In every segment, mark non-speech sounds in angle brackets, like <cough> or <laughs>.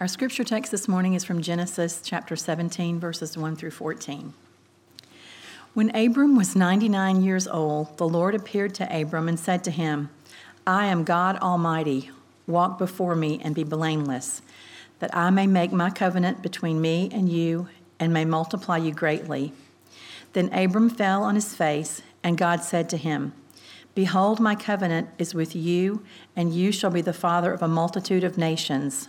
Our scripture text this morning is from Genesis chapter 17, verses 1 through 14. When Abram was 99 years old, the Lord appeared to Abram and said to him, I am God Almighty. Walk before me and be blameless, that I may make my covenant between me and you and may multiply you greatly. Then Abram fell on his face, and God said to him, Behold, my covenant is with you, and you shall be the father of a multitude of nations.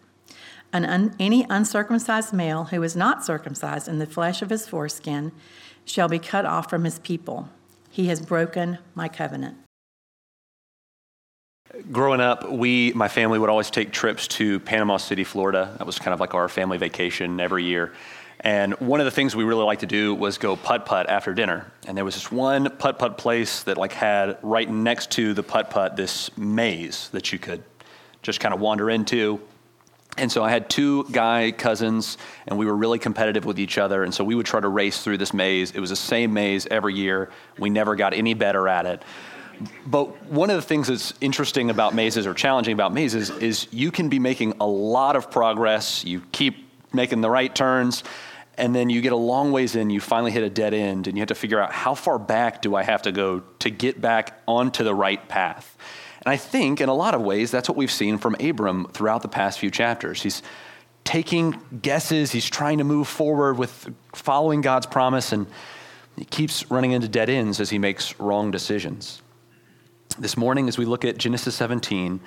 An un, any uncircumcised male who is not circumcised in the flesh of his foreskin shall be cut off from his people. He has broken my covenant. Growing up, we, my family, would always take trips to Panama City, Florida. That was kind of like our family vacation every year. And one of the things we really liked to do was go putt putt after dinner. And there was this one putt putt place that like had right next to the putt putt this maze that you could just kind of wander into, and so I had two guy cousins, and we were really competitive with each other. And so we would try to race through this maze. It was the same maze every year. We never got any better at it. But one of the things that's interesting about mazes or challenging about mazes is you can be making a lot of progress. You keep making the right turns, and then you get a long ways in, you finally hit a dead end, and you have to figure out how far back do I have to go to get back onto the right path. And I think in a lot of ways, that's what we've seen from Abram throughout the past few chapters. He's taking guesses, he's trying to move forward with following God's promise, and he keeps running into dead ends as he makes wrong decisions. This morning, as we look at Genesis 17,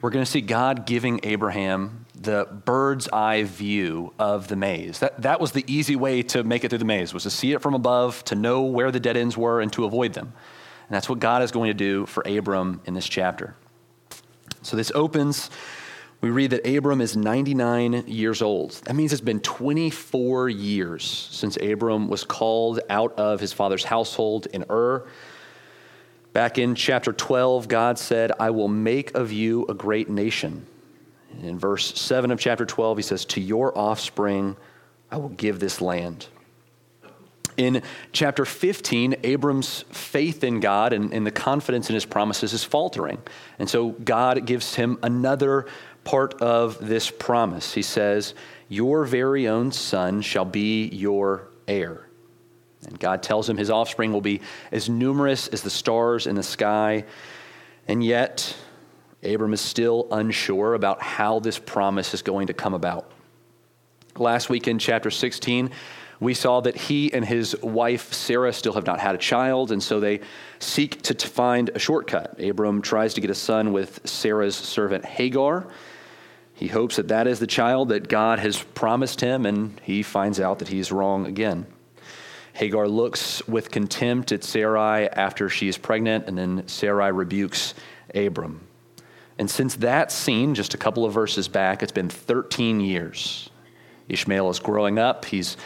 we're going to see God giving Abraham the bird's eye view of the maze. That, that was the easy way to make it through the maze, was to see it from above, to know where the dead ends were, and to avoid them. And that's what God is going to do for Abram in this chapter. So this opens, we read that Abram is 99 years old. That means it's been 24 years since Abram was called out of his father's household in Ur. Back in chapter 12, God said, I will make of you a great nation. in verse 7 of chapter 12, he says, To your offspring I will give this land. In chapter 15, Abram's faith in God and, and, the confidence in his promises is faltering. And so God gives him another part of this promise. He says, Your very own son shall be your heir. And God tells him his offspring will be as numerous as the stars in the sky. And yet, Abram is still unsure about how this promise is going to come about. Last week in chapter 16, we saw that he and his wife Sarah still have not had a child, and so they seek to, to find a shortcut. Abram tries to get a son with Sarah's servant Hagar. He hopes that that is the child that God has promised him, and he finds out that he's wrong again. Hagar looks with contempt at Sarai after she is pregnant, and then Sarai rebukes Abram. And since that scene, just a couple of verses back, it's been 13 years. Ishmael is growing up. He's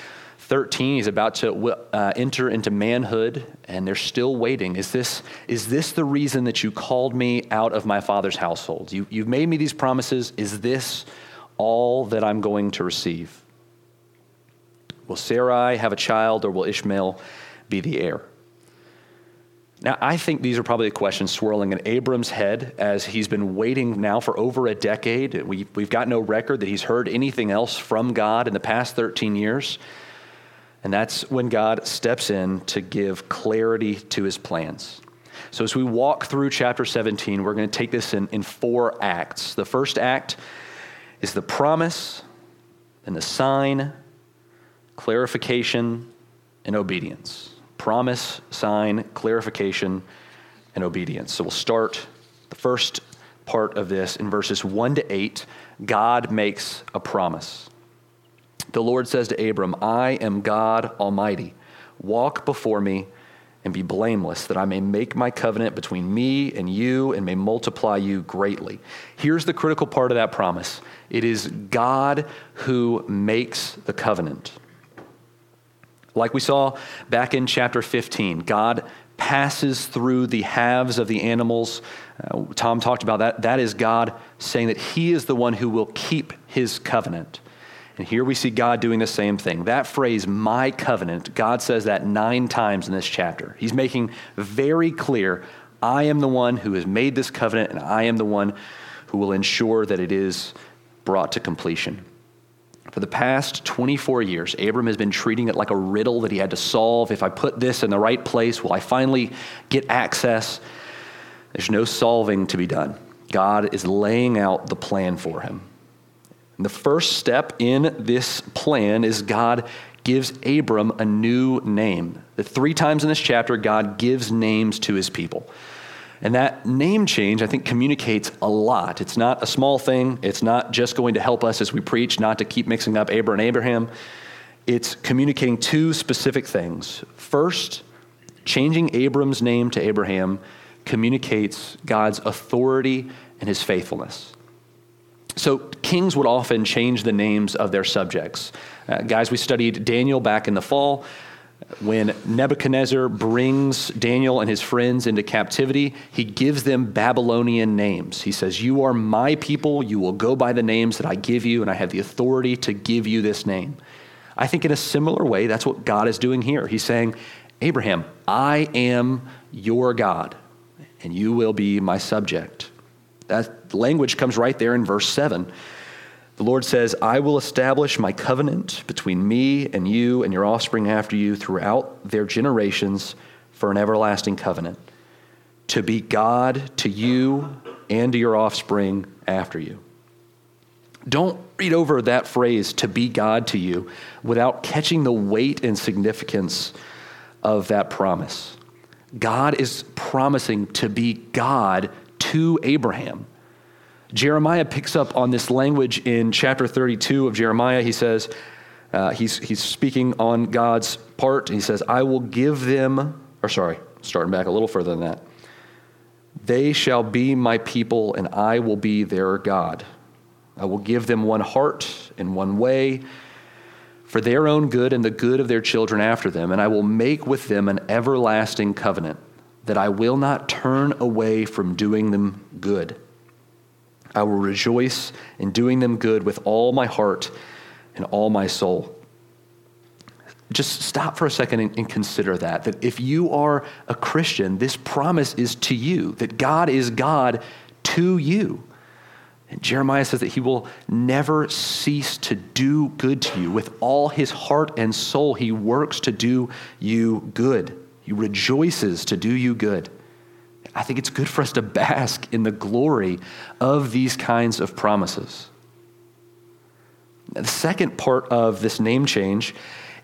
13, he's about to uh, enter into manhood, and they're still waiting. Is this, is this the reason that you called me out of my father's household? You, you've made me these promises. Is this all that I'm going to receive? Will Sarai have a child, or will Ishmael be the heir? Now, I think these are probably the questions swirling in Abram's head as he's been waiting now for over a decade. We, we've got no record that he's heard anything else from God in the past 13 years. And that's when God steps in to give clarity to his plans. So, as we walk through chapter 17, we're going to take this in, in four acts. The first act is the promise, and the sign, clarification, and obedience. Promise, sign, clarification, and obedience. So, we'll start the first part of this in verses 1 to 8. God makes a promise. The Lord says to Abram, I am God Almighty. Walk before me and be blameless, that I may make my covenant between me and you and may multiply you greatly. Here's the critical part of that promise it is God who makes the covenant. Like we saw back in chapter 15, God passes through the halves of the animals. Uh, Tom talked about that. That is God saying that He is the one who will keep His covenant. And here we see God doing the same thing. That phrase, my covenant, God says that nine times in this chapter. He's making very clear I am the one who has made this covenant, and I am the one who will ensure that it is brought to completion. For the past 24 years, Abram has been treating it like a riddle that he had to solve. If I put this in the right place, will I finally get access? There's no solving to be done. God is laying out the plan for him. And the first step in this plan is God gives Abram a new name. The three times in this chapter, God gives names to his people. And that name change, I think, communicates a lot. It's not a small thing. It's not just going to help us as we preach, not to keep mixing up Abram and Abraham. It's communicating two specific things. First, changing Abram's name to Abraham communicates God's authority and his faithfulness. So, kings would often change the names of their subjects. Uh, guys, we studied Daniel back in the fall. When Nebuchadnezzar brings Daniel and his friends into captivity, he gives them Babylonian names. He says, You are my people. You will go by the names that I give you, and I have the authority to give you this name. I think in a similar way, that's what God is doing here. He's saying, Abraham, I am your God, and you will be my subject. That language comes right there in verse 7. The Lord says, I will establish my covenant between me and you and your offspring after you throughout their generations for an everlasting covenant, to be God to you and to your offspring after you. Don't read over that phrase, to be God to you, without catching the weight and significance of that promise. God is promising to be God to Abraham. Jeremiah picks up on this language in chapter 32 of Jeremiah. He says, uh, he's, he's speaking on God's part. He says, I will give them, or sorry, starting back a little further than that. They shall be my people, and I will be their God. I will give them one heart and one way for their own good and the good of their children after them, and I will make with them an everlasting covenant that I will not turn away from doing them good. I will rejoice in doing them good with all my heart and all my soul. Just stop for a second and, consider that. That if you are a Christian, this promise is to you, that God is God to you. And Jeremiah says that he will never cease to do good to you. With all his heart and soul, he works to do you good. Rejoices to do you good. I think it's good for us to <laughs> bask in the glory of these kinds of promises. The second part of this name change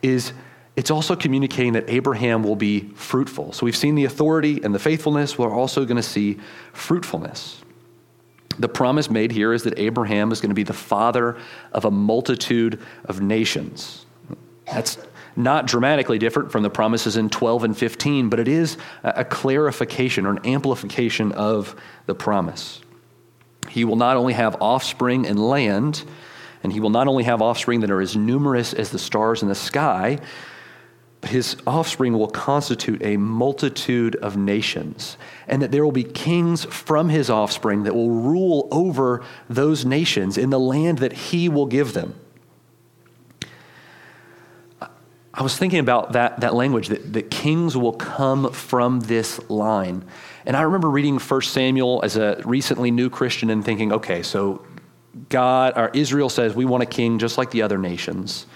is it's also communicating that Abraham will be fruitful. So we've seen the authority and the faithfulness. We're also going to see fruitfulness. The promise made here is that Abraham is going to be the father of a multitude of nations. That's not dramatically different from the promises in 12 and 15, but it is a clarification or an amplification of the promise. He will not only have offspring and land, and he will not only have offspring that are as numerous as the stars in the sky, but his offspring will constitute a multitude of nations, and that there will be kings from his offspring that will rule over those nations in the land that he will give them. I was thinking about that, that language that, that kings will come from this line. And I remember reading 1 Samuel as a recently new Christian and thinking, okay, so God or Israel says we want a king just like the other nations.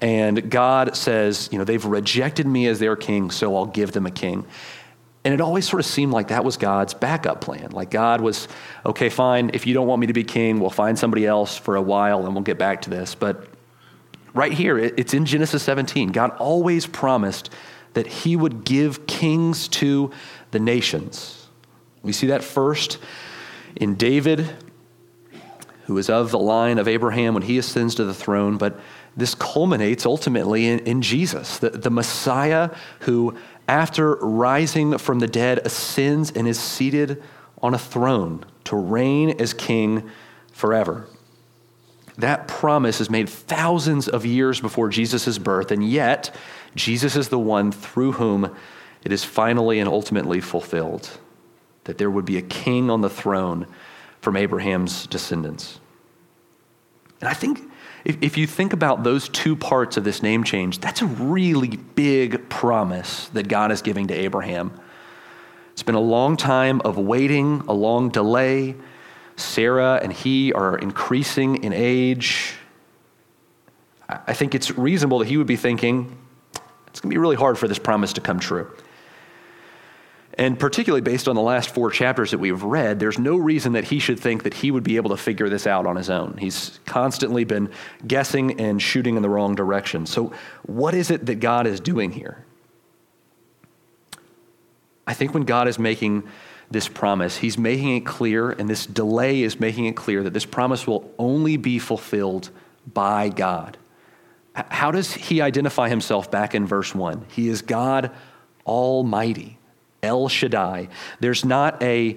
And God says, you know, they've rejected me as their king, so I'll give them a king. And it always sort of seemed like that was God's backup plan. Like God was, okay, fine, if you don't want me to be king, we'll find somebody else for a while and we'll get back to this. But right here, it's in Genesis 17. God always promised that he would give kings to the nations. We see that first in David, who is of the line of Abraham when he ascends to the throne, but this culminates ultimately in, in Jesus, the, the Messiah who after rising from the dead, ascends and is seated on a throne to reign as king forever. That promise is made thousands of years before Jesus' birth, and yet Jesus is the one through whom it is finally and ultimately fulfilled that there would be a king on the throne from Abraham's descendants. And I think if, if you think about those two parts of this name change, that's a really big promise that God is giving to Abraham. It's been a long time of waiting, a long delay. Sarah and he are increasing in age. I think it's reasonable that he would be thinking, it's going to be really hard for this promise to come true. And particularly based on the last four chapters that we've read, there's no reason that he should think that he would be able to figure this out on his own. He's constantly been guessing and shooting in the wrong direction. So, what is it that God is doing here? I think when God is making this promise, he's making it clear, and this delay is making it clear that this promise will only be fulfilled by God. How does he identify himself back in verse 1? He is God Almighty. El Shaddai. There's not a,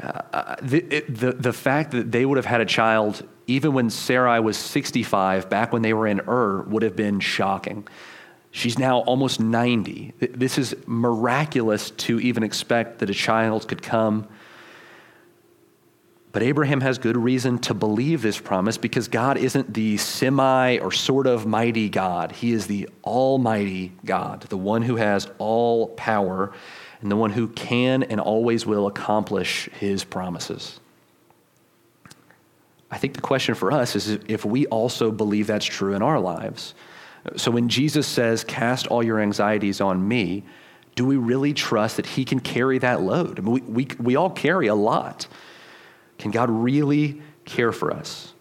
uh, the, the, the fact that they would have had a child even when Sarai was 65, back when they were in Ur, would have been shocking. She's now almost 90. This is miraculous to even expect that a child could come. But Abraham has good reason to believe this promise because God isn't the semi or sort of mighty God. He is the almighty God, the one who has all power and the one who can and always will accomplish his promises. I think the question for us is if we also believe that's true in our lives. So when Jesus says, Cast all your anxieties on me, do we really trust that he can carry that load? I mean, we, we, we all carry a lot. Can God really care for us?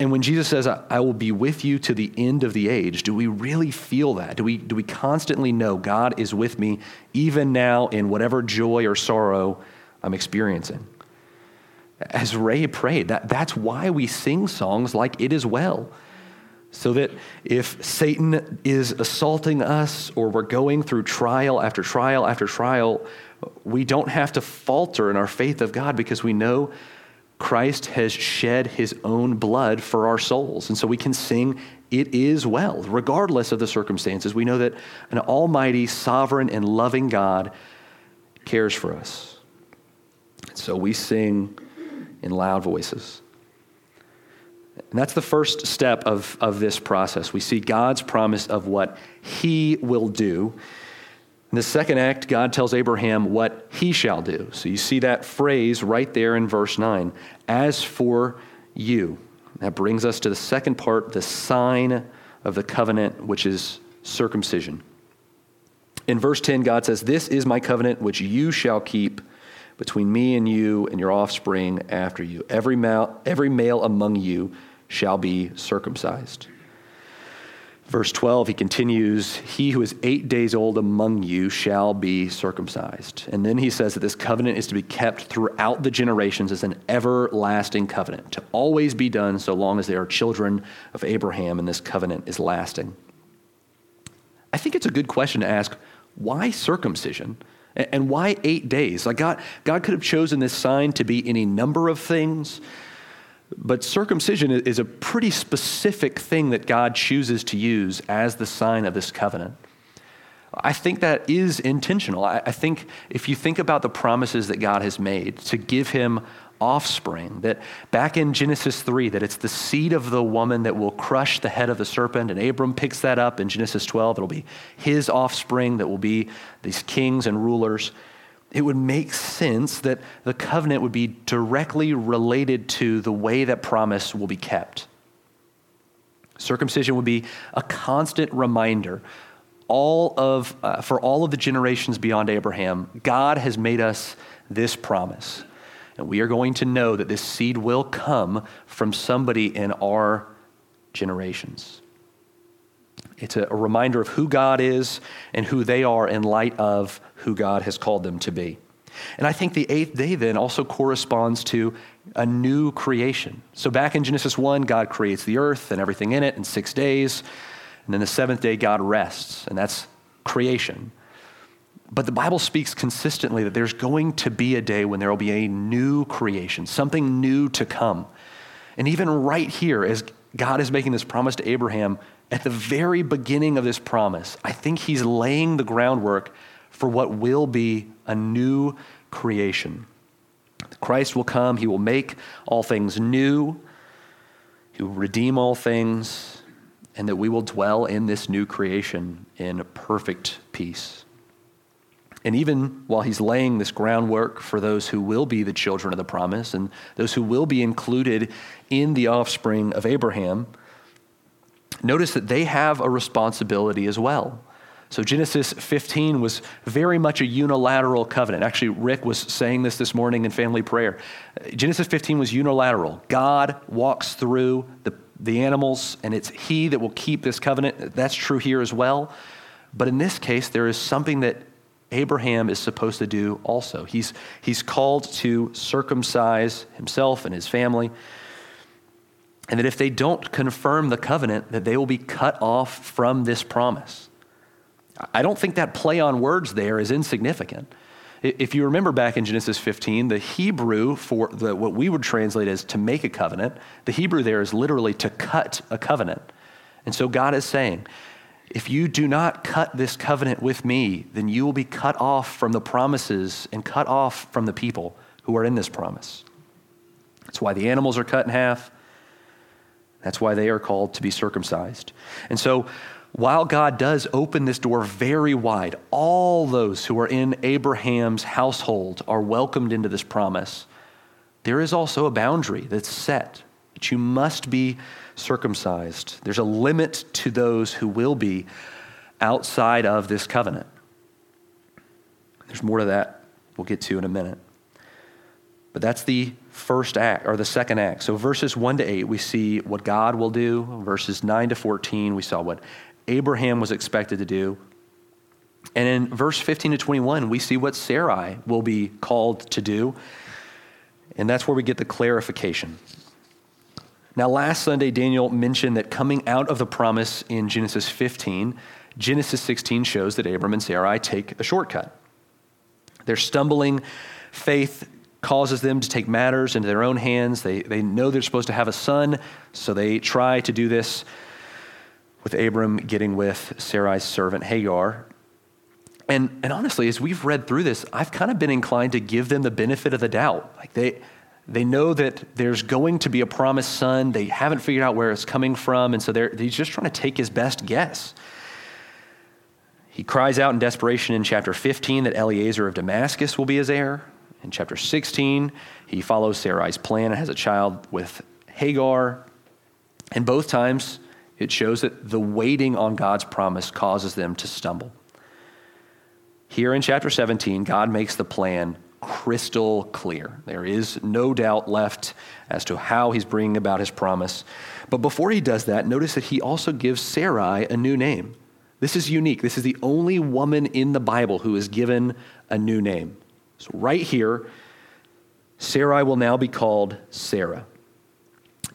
And when Jesus says, I will be with you to the end of the age, do we really feel that? Do we, do we constantly know God is with me even now in whatever joy or sorrow I'm experiencing? As Ray prayed, that, that's why we sing songs like It Is Well. So that if Satan is assaulting us or we're going through trial after trial after trial, we don't have to falter in our faith of God because we know Christ has shed his own blood for our souls. And so we can sing, It is well, regardless of the circumstances. We know that an almighty, sovereign, and loving God cares for us. So we sing in loud voices. And that's the first step of, of this process. We see God's promise of what he will do. In the second act, God tells Abraham what he shall do. So you see that phrase right there in verse 9. As for you. That brings us to the second part, the sign of the covenant, which is circumcision. In verse 10, God says, This is my covenant which you shall keep between me and you and your offspring after you. Every male, every male among you shall be circumcised. Verse 12, he continues, He who is eight days old among you shall be circumcised. And then he says that this covenant is to be kept throughout the generations as an everlasting covenant, to always be done so long as they are children of Abraham and this covenant is lasting. I think it's a good question to ask why circumcision? And why eight days? Like God, God could have chosen this sign to be any number of things. But circumcision is a pretty specific thing that God chooses to use as the sign of this covenant. I think that is intentional. I think if you think about the promises that God has made to give him offspring. That back in Genesis 3, that it's the seed of the woman that will crush the head of the serpent. And Abram picks that up in Genesis 12. It'll be his offspring that will be these kings and rulers. It would make sense that the covenant would be directly related to the way that promise will be kept. Circumcision would be a constant reminder all of, uh, for all of the generations beyond Abraham, God has made us this promise. And we are going to know that this seed will come from somebody in our generations. It's a, a reminder of who God is and who they are in light of who God has called them to be. And I think the eighth day then also corresponds to a new creation. So back in Genesis 1, God creates the earth and everything in it in six days. And then the seventh day, God rests, and that's creation. But the Bible speaks consistently that there's going to be a day when there will be a new creation, something new to come. And even right here, as God is making this promise to Abraham, at the very beginning of this promise, I think he's laying the groundwork for what will be a new creation. Christ will come, he will make all things new, he will redeem all things, and that we will dwell in this new creation in perfect peace. And even while he's laying this groundwork for those who will be the children of the promise and those who will be included in the offspring of Abraham, notice that they have a responsibility as well. So Genesis 15 was very much a unilateral covenant. Actually, Rick was saying this this morning in family prayer. Genesis 15 was unilateral. God walks through the the animals, and it's He that will keep this covenant. That's true here as well. But in this case, there is something that Abraham is supposed to do also. He's, he's called to circumcise himself and his family. And that if they don't confirm the covenant, that they will be cut off from this promise. I don't think that play on words there is insignificant. If you remember back in Genesis 15, the Hebrew for the, what we would translate as to make a covenant, the Hebrew there is literally to cut a covenant. And so God is saying, if you do not cut this covenant with me, then you will be cut off from the promises and cut off from the people who are in this promise. That's why the animals are cut in half. That's why they are called to be circumcised. And so while God does open this door very wide, all those who are in Abraham's household are welcomed into this promise. There is also a boundary that's set that you must be circumcised. There's a limit to those who will be outside of this covenant. There's more to that we'll get to in a minute. But that's the first act or the second act. So verses 1 to 8 we see what God will do. Verses 9 to 14 we saw what Abraham was expected to do. And in verse 15 to 21, we see what Sarai will be called to do. And that's where we get the clarification. Now, last Sunday, Daniel mentioned that coming out of the promise in Genesis 15, Genesis 16 shows that Abram and Sarai take a shortcut. Their stumbling faith causes them to take matters into their own hands. They, they know they're supposed to have a son, so they try to do this with Abram getting with Sarai's servant Hagar. And, and honestly, as we've read through this, I've kind of been inclined to give them the benefit of the doubt. Like they, they know that there's going to be a promised son. They haven't figured out where it's coming from. And so they're, he's just trying to take his best guess. He cries out in desperation in chapter 15 that Eliezer of Damascus will be his heir. In chapter 16, he follows Sarai's plan and has a child with Hagar. And both times, it shows that the waiting on God's promise causes them to stumble. Here in chapter 17, God makes the plan crystal clear. There is no doubt left as to how he's bringing about his promise. But before he does that, notice that he also gives Sarai a new name. This is unique. This is the only woman in the Bible who is given a new name. So, right here, Sarai will now be called Sarah.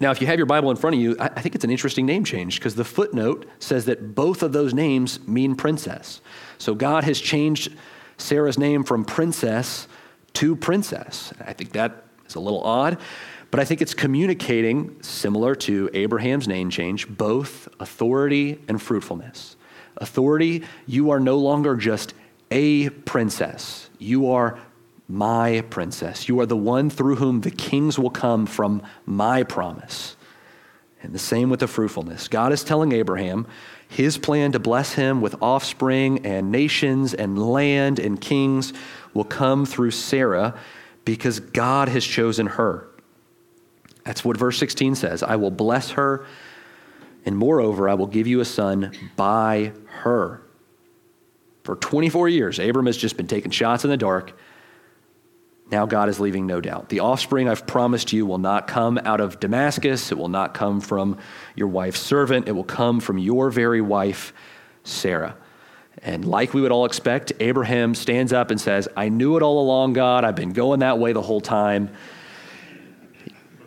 Now, if you have your Bible in front of you, I think it's an interesting name change because the footnote says that both of those names mean princess. So God has changed Sarah's name from princess to princess. I think that is a little odd, but I think it's communicating, similar to Abraham's name change, both authority and fruitfulness. Authority, you are no longer just a princess, you are my princess. You are the one through whom the kings will come from my promise. And the same with the fruitfulness. God is telling Abraham his plan to bless him with offspring and nations and land and kings will come through Sarah because God has chosen her. That's what verse 16 says. I will bless her, and moreover, I will give you a son by her. For 24 years, Abram has just been taking shots in the dark now God is leaving no doubt. The offspring I've promised you will not come out of Damascus. It will not come from your wife's servant. It will come from your very wife, Sarah. And like we would all expect, Abraham stands up and says, I knew it all along, God. I've been going that way the whole time.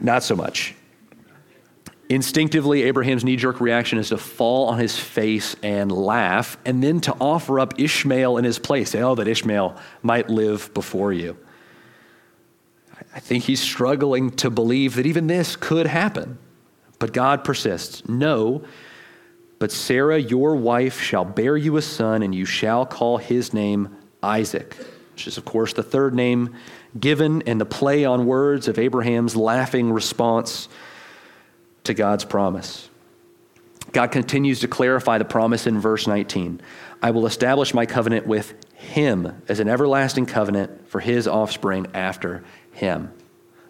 Not so much. Instinctively, Abraham's knee jerk reaction is to fall on his face and laugh, and then to offer up Ishmael in his place. Say, oh, that Ishmael might live before you. I think he's struggling to believe that even this could happen. But God persists. No, but Sarah, your wife, shall bear you a son, and you shall call his name Isaac, which is, of course, the third name given in the play on words of Abraham's laughing response to God's promise. God continues to clarify the promise in verse 19 I will establish my covenant with him as an everlasting covenant for his offspring after him.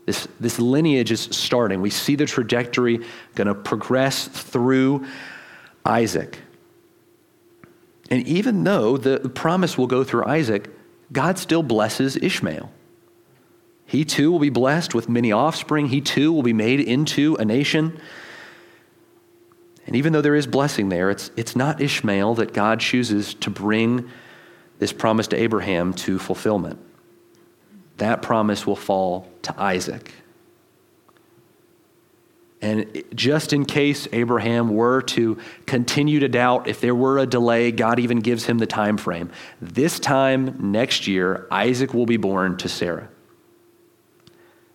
This, this lineage is starting. We see the trajectory going to progress through Isaac. And even though the promise will go through Isaac, God still blesses Ishmael. He too will be blessed with many offspring. He too will be made into a nation. And even though there is blessing there, it's, it's not Ishmael that God chooses to bring this promise to Abraham to fulfillment that promise will fall to Isaac. And just in case Abraham were to continue to doubt, if there were a delay, God even gives him the time frame. This time next year, Isaac will be born to Sarah.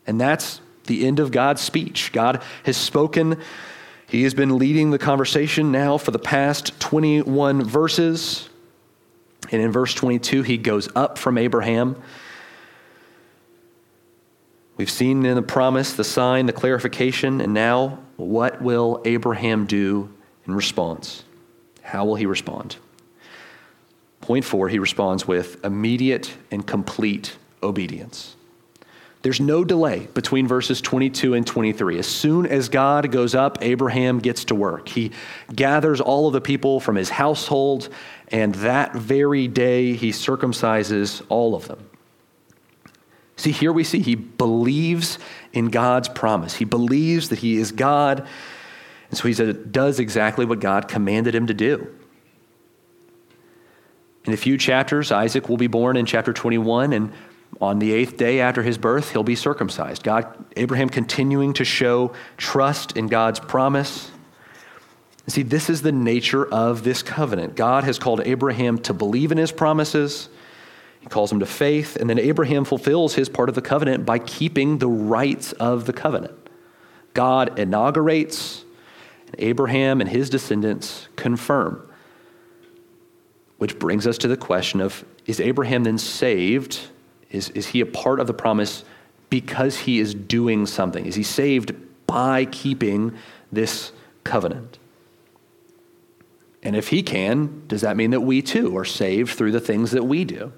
And that's the end of God's speech. God has spoken. He has been leading the conversation now for the past 21 verses. And in verse 22, he goes up from Abraham We've seen in the promise, the sign, the clarification, and now what will Abraham do in response? How will he respond? Point four, he responds with immediate and complete obedience. There's no delay between verses 22 and 23. As soon as God goes up, Abraham gets to work. He gathers all of the people from his household, and that very day he circumcises all of them. See, here we see he believes in God's promise. He believes that he is God. And so he does exactly what God commanded him to do. In a few chapters, Isaac will be born in chapter 21, and on the eighth day after his birth, he'll be circumcised. God, Abraham continuing to show trust in God's promise. See, this is the nature of this covenant. God has called Abraham to believe in his promises he calls him to faith, and then Abraham fulfills his part of the covenant by keeping the rites of the covenant. God inaugurates, and Abraham and his descendants confirm. Which brings us to the question of is Abraham then saved? Is, is he a part of the promise because he is doing something? Is he saved by keeping this covenant? And if he can, does that mean that we too are saved through the things that we do?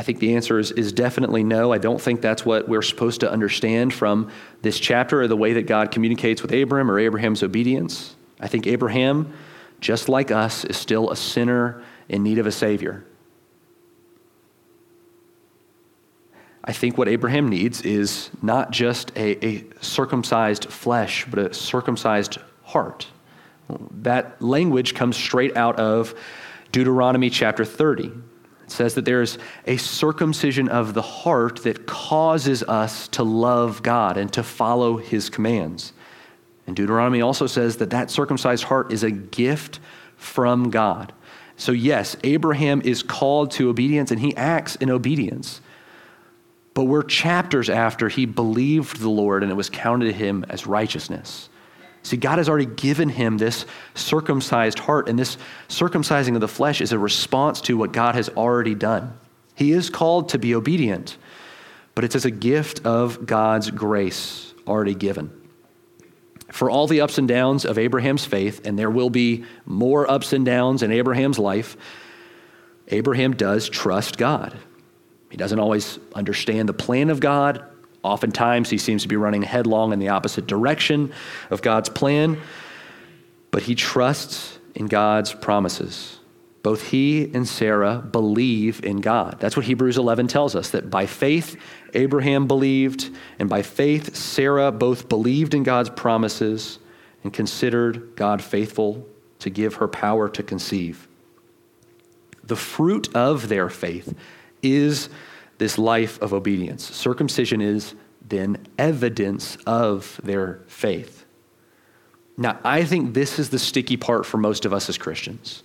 I think the answer is, is definitely no. I don't think that's what we're supposed to understand from this chapter or the way that God communicates with Abraham or Abraham's obedience. I think Abraham, just like us, is still a sinner in need of a Savior. I think what Abraham needs is not just a, a circumcised flesh, but a circumcised heart. That language comes straight out of Deuteronomy chapter 30 says that there's a circumcision of the heart that causes us to love God and to follow his commands. And Deuteronomy also says that that circumcised heart is a gift from God. So, yes, Abraham is called to obedience and he acts in obedience. But we're chapters after he believed the Lord and it was counted to him as righteousness. See, God has already given him this circumcised heart, and this circumcising of the flesh is a response to what God has already done. He is called to be obedient, but it's as a gift of God's grace already given. For all the ups and downs of Abraham's faith, and there will be more ups and downs in Abraham's life, Abraham does trust God. He doesn't always understand the plan of God, Oftentimes, he seems to be running headlong in the opposite direction of God's plan, but he trusts in God's promises. Both he and Sarah believe in God. That's what Hebrews 11 tells us that by faith, Abraham believed, and by faith, Sarah both believed in God's promises and considered God faithful to give her power to conceive. The fruit of their faith is this life of obedience. Circumcision is then evidence of their faith. Now, I think this is the sticky part for most of us as Christians.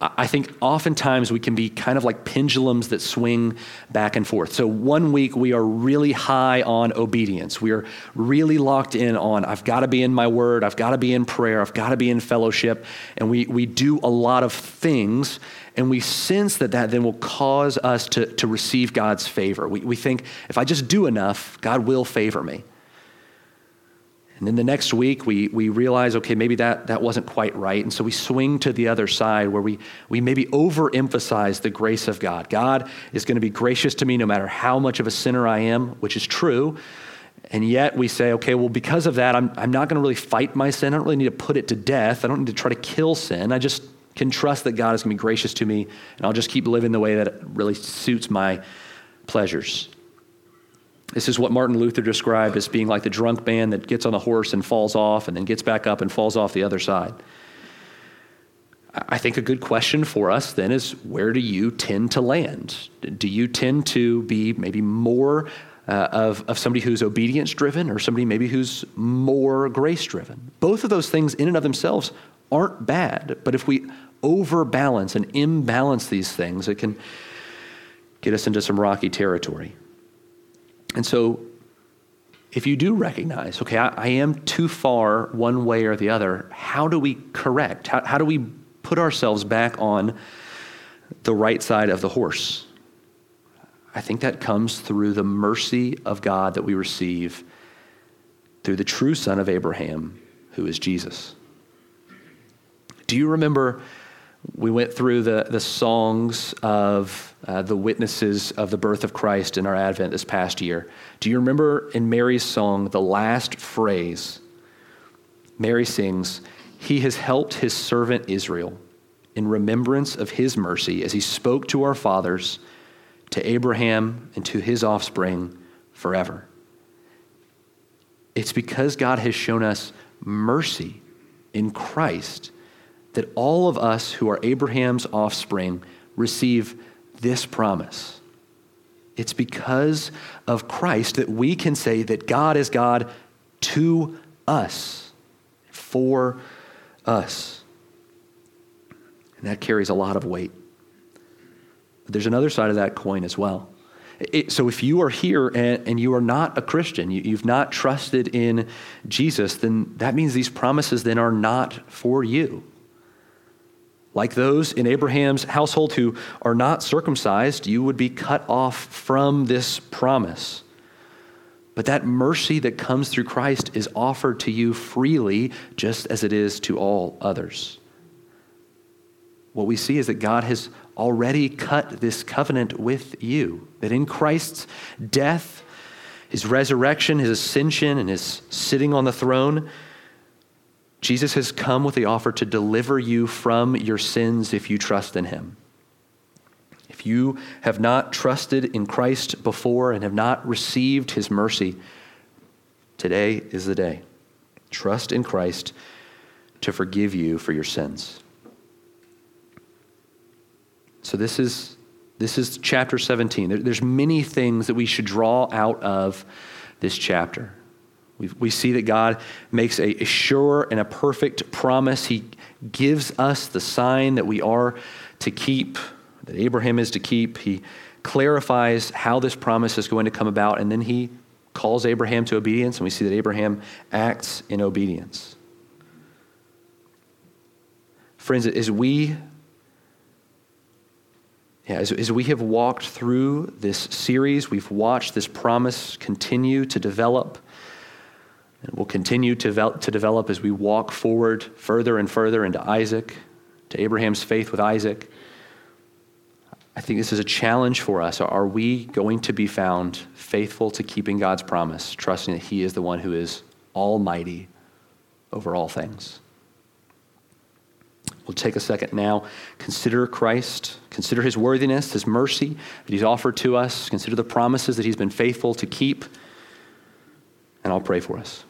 I think oftentimes we can be kind of like pendulums that swing back and forth. So, one week we are really high on obedience. We are really locked in on, I've got to be in my word, I've got to be in prayer, I've got to be in fellowship. And we, we do a lot of things, and we sense that that then will cause us to, to receive God's favor. We, we think, if I just do enough, God will favor me. And then the next week, we, we realize, okay, maybe that, that wasn't quite right. And so we swing to the other side where we, we maybe overemphasize the grace of God. God is going to be gracious to me no matter how much of a sinner I am, which is true. And yet we say, okay, well, because of that, I'm, I'm not going to really fight my sin. I don't really need to put it to death. I don't need to try to kill sin. I just can trust that God is going to be gracious to me, and I'll just keep living the way that really suits my pleasures. This is what Martin Luther described as being like the drunk man that gets on the horse and falls off and then gets back up and falls off the other side. I think a good question for us then is where do you tend to land? Do you tend to be maybe more uh, of, of somebody who's obedience driven or somebody maybe who's more grace driven? Both of those things, in and of themselves, aren't bad, but if we overbalance and imbalance these things, it can get us into some rocky territory. And so, if you do recognize, okay, I, I, am too far one way or the other, how do we correct? How, how do we put ourselves back on the right side of the horse? I think that comes through the mercy of God that we receive through the true Son of Abraham, who is Jesus. Do you remember we went through the, the songs of uh, the witnesses of the birth of Christ in our Advent this past year. Do you remember in Mary's song, the last phrase? Mary sings, He has helped His servant Israel in remembrance of His mercy as He spoke to our fathers, to Abraham, and to his offspring forever. It's because God has shown us mercy in Christ that all of us who are Abraham's offspring receive this promise. It's because of Christ that we can say that God is God to us, for us. And that carries a lot of weight. But there's another side of that coin as well. It, so if you are here and, and you are not a Christian, you, you've not trusted in Jesus, then that means these promises then are not for you like those in Abraham's household who are not circumcised, you would be cut off from this promise. But that mercy that comes through Christ is offered to you freely, just as it is to all others. What we see is that God has already cut this covenant with you, that in Christ's death, his resurrection, his ascension, and his sitting on the throne, Jesus has come with the offer to deliver you from your sins if you trust in him. If you have not trusted in Christ before and have not received his mercy, today is the day. Trust in Christ to forgive you for your sins. So this is this is chapter 17. there's many things that we should draw out of this chapter. We, we see that God makes a, a sure and a perfect promise. He gives us the sign that we are to keep, that Abraham is to keep. He clarifies how this promise is going to come about, and then he calls Abraham to obedience, and we see that Abraham acts in obedience. Friends, as we yeah, as, as we have walked through this series, we've watched this promise continue to develop and we'll continue to, develop, to develop as we walk forward further and further into Isaac, to Abraham's faith with Isaac. I think this is a challenge for us. Are we going to be found faithful to keeping God's promise, trusting that He is the one who is almighty over all things? We'll take a second now, consider Christ, consider his worthiness, his mercy that he's offered to us, consider the promises that he's been faithful to keep, and I'll pray for us.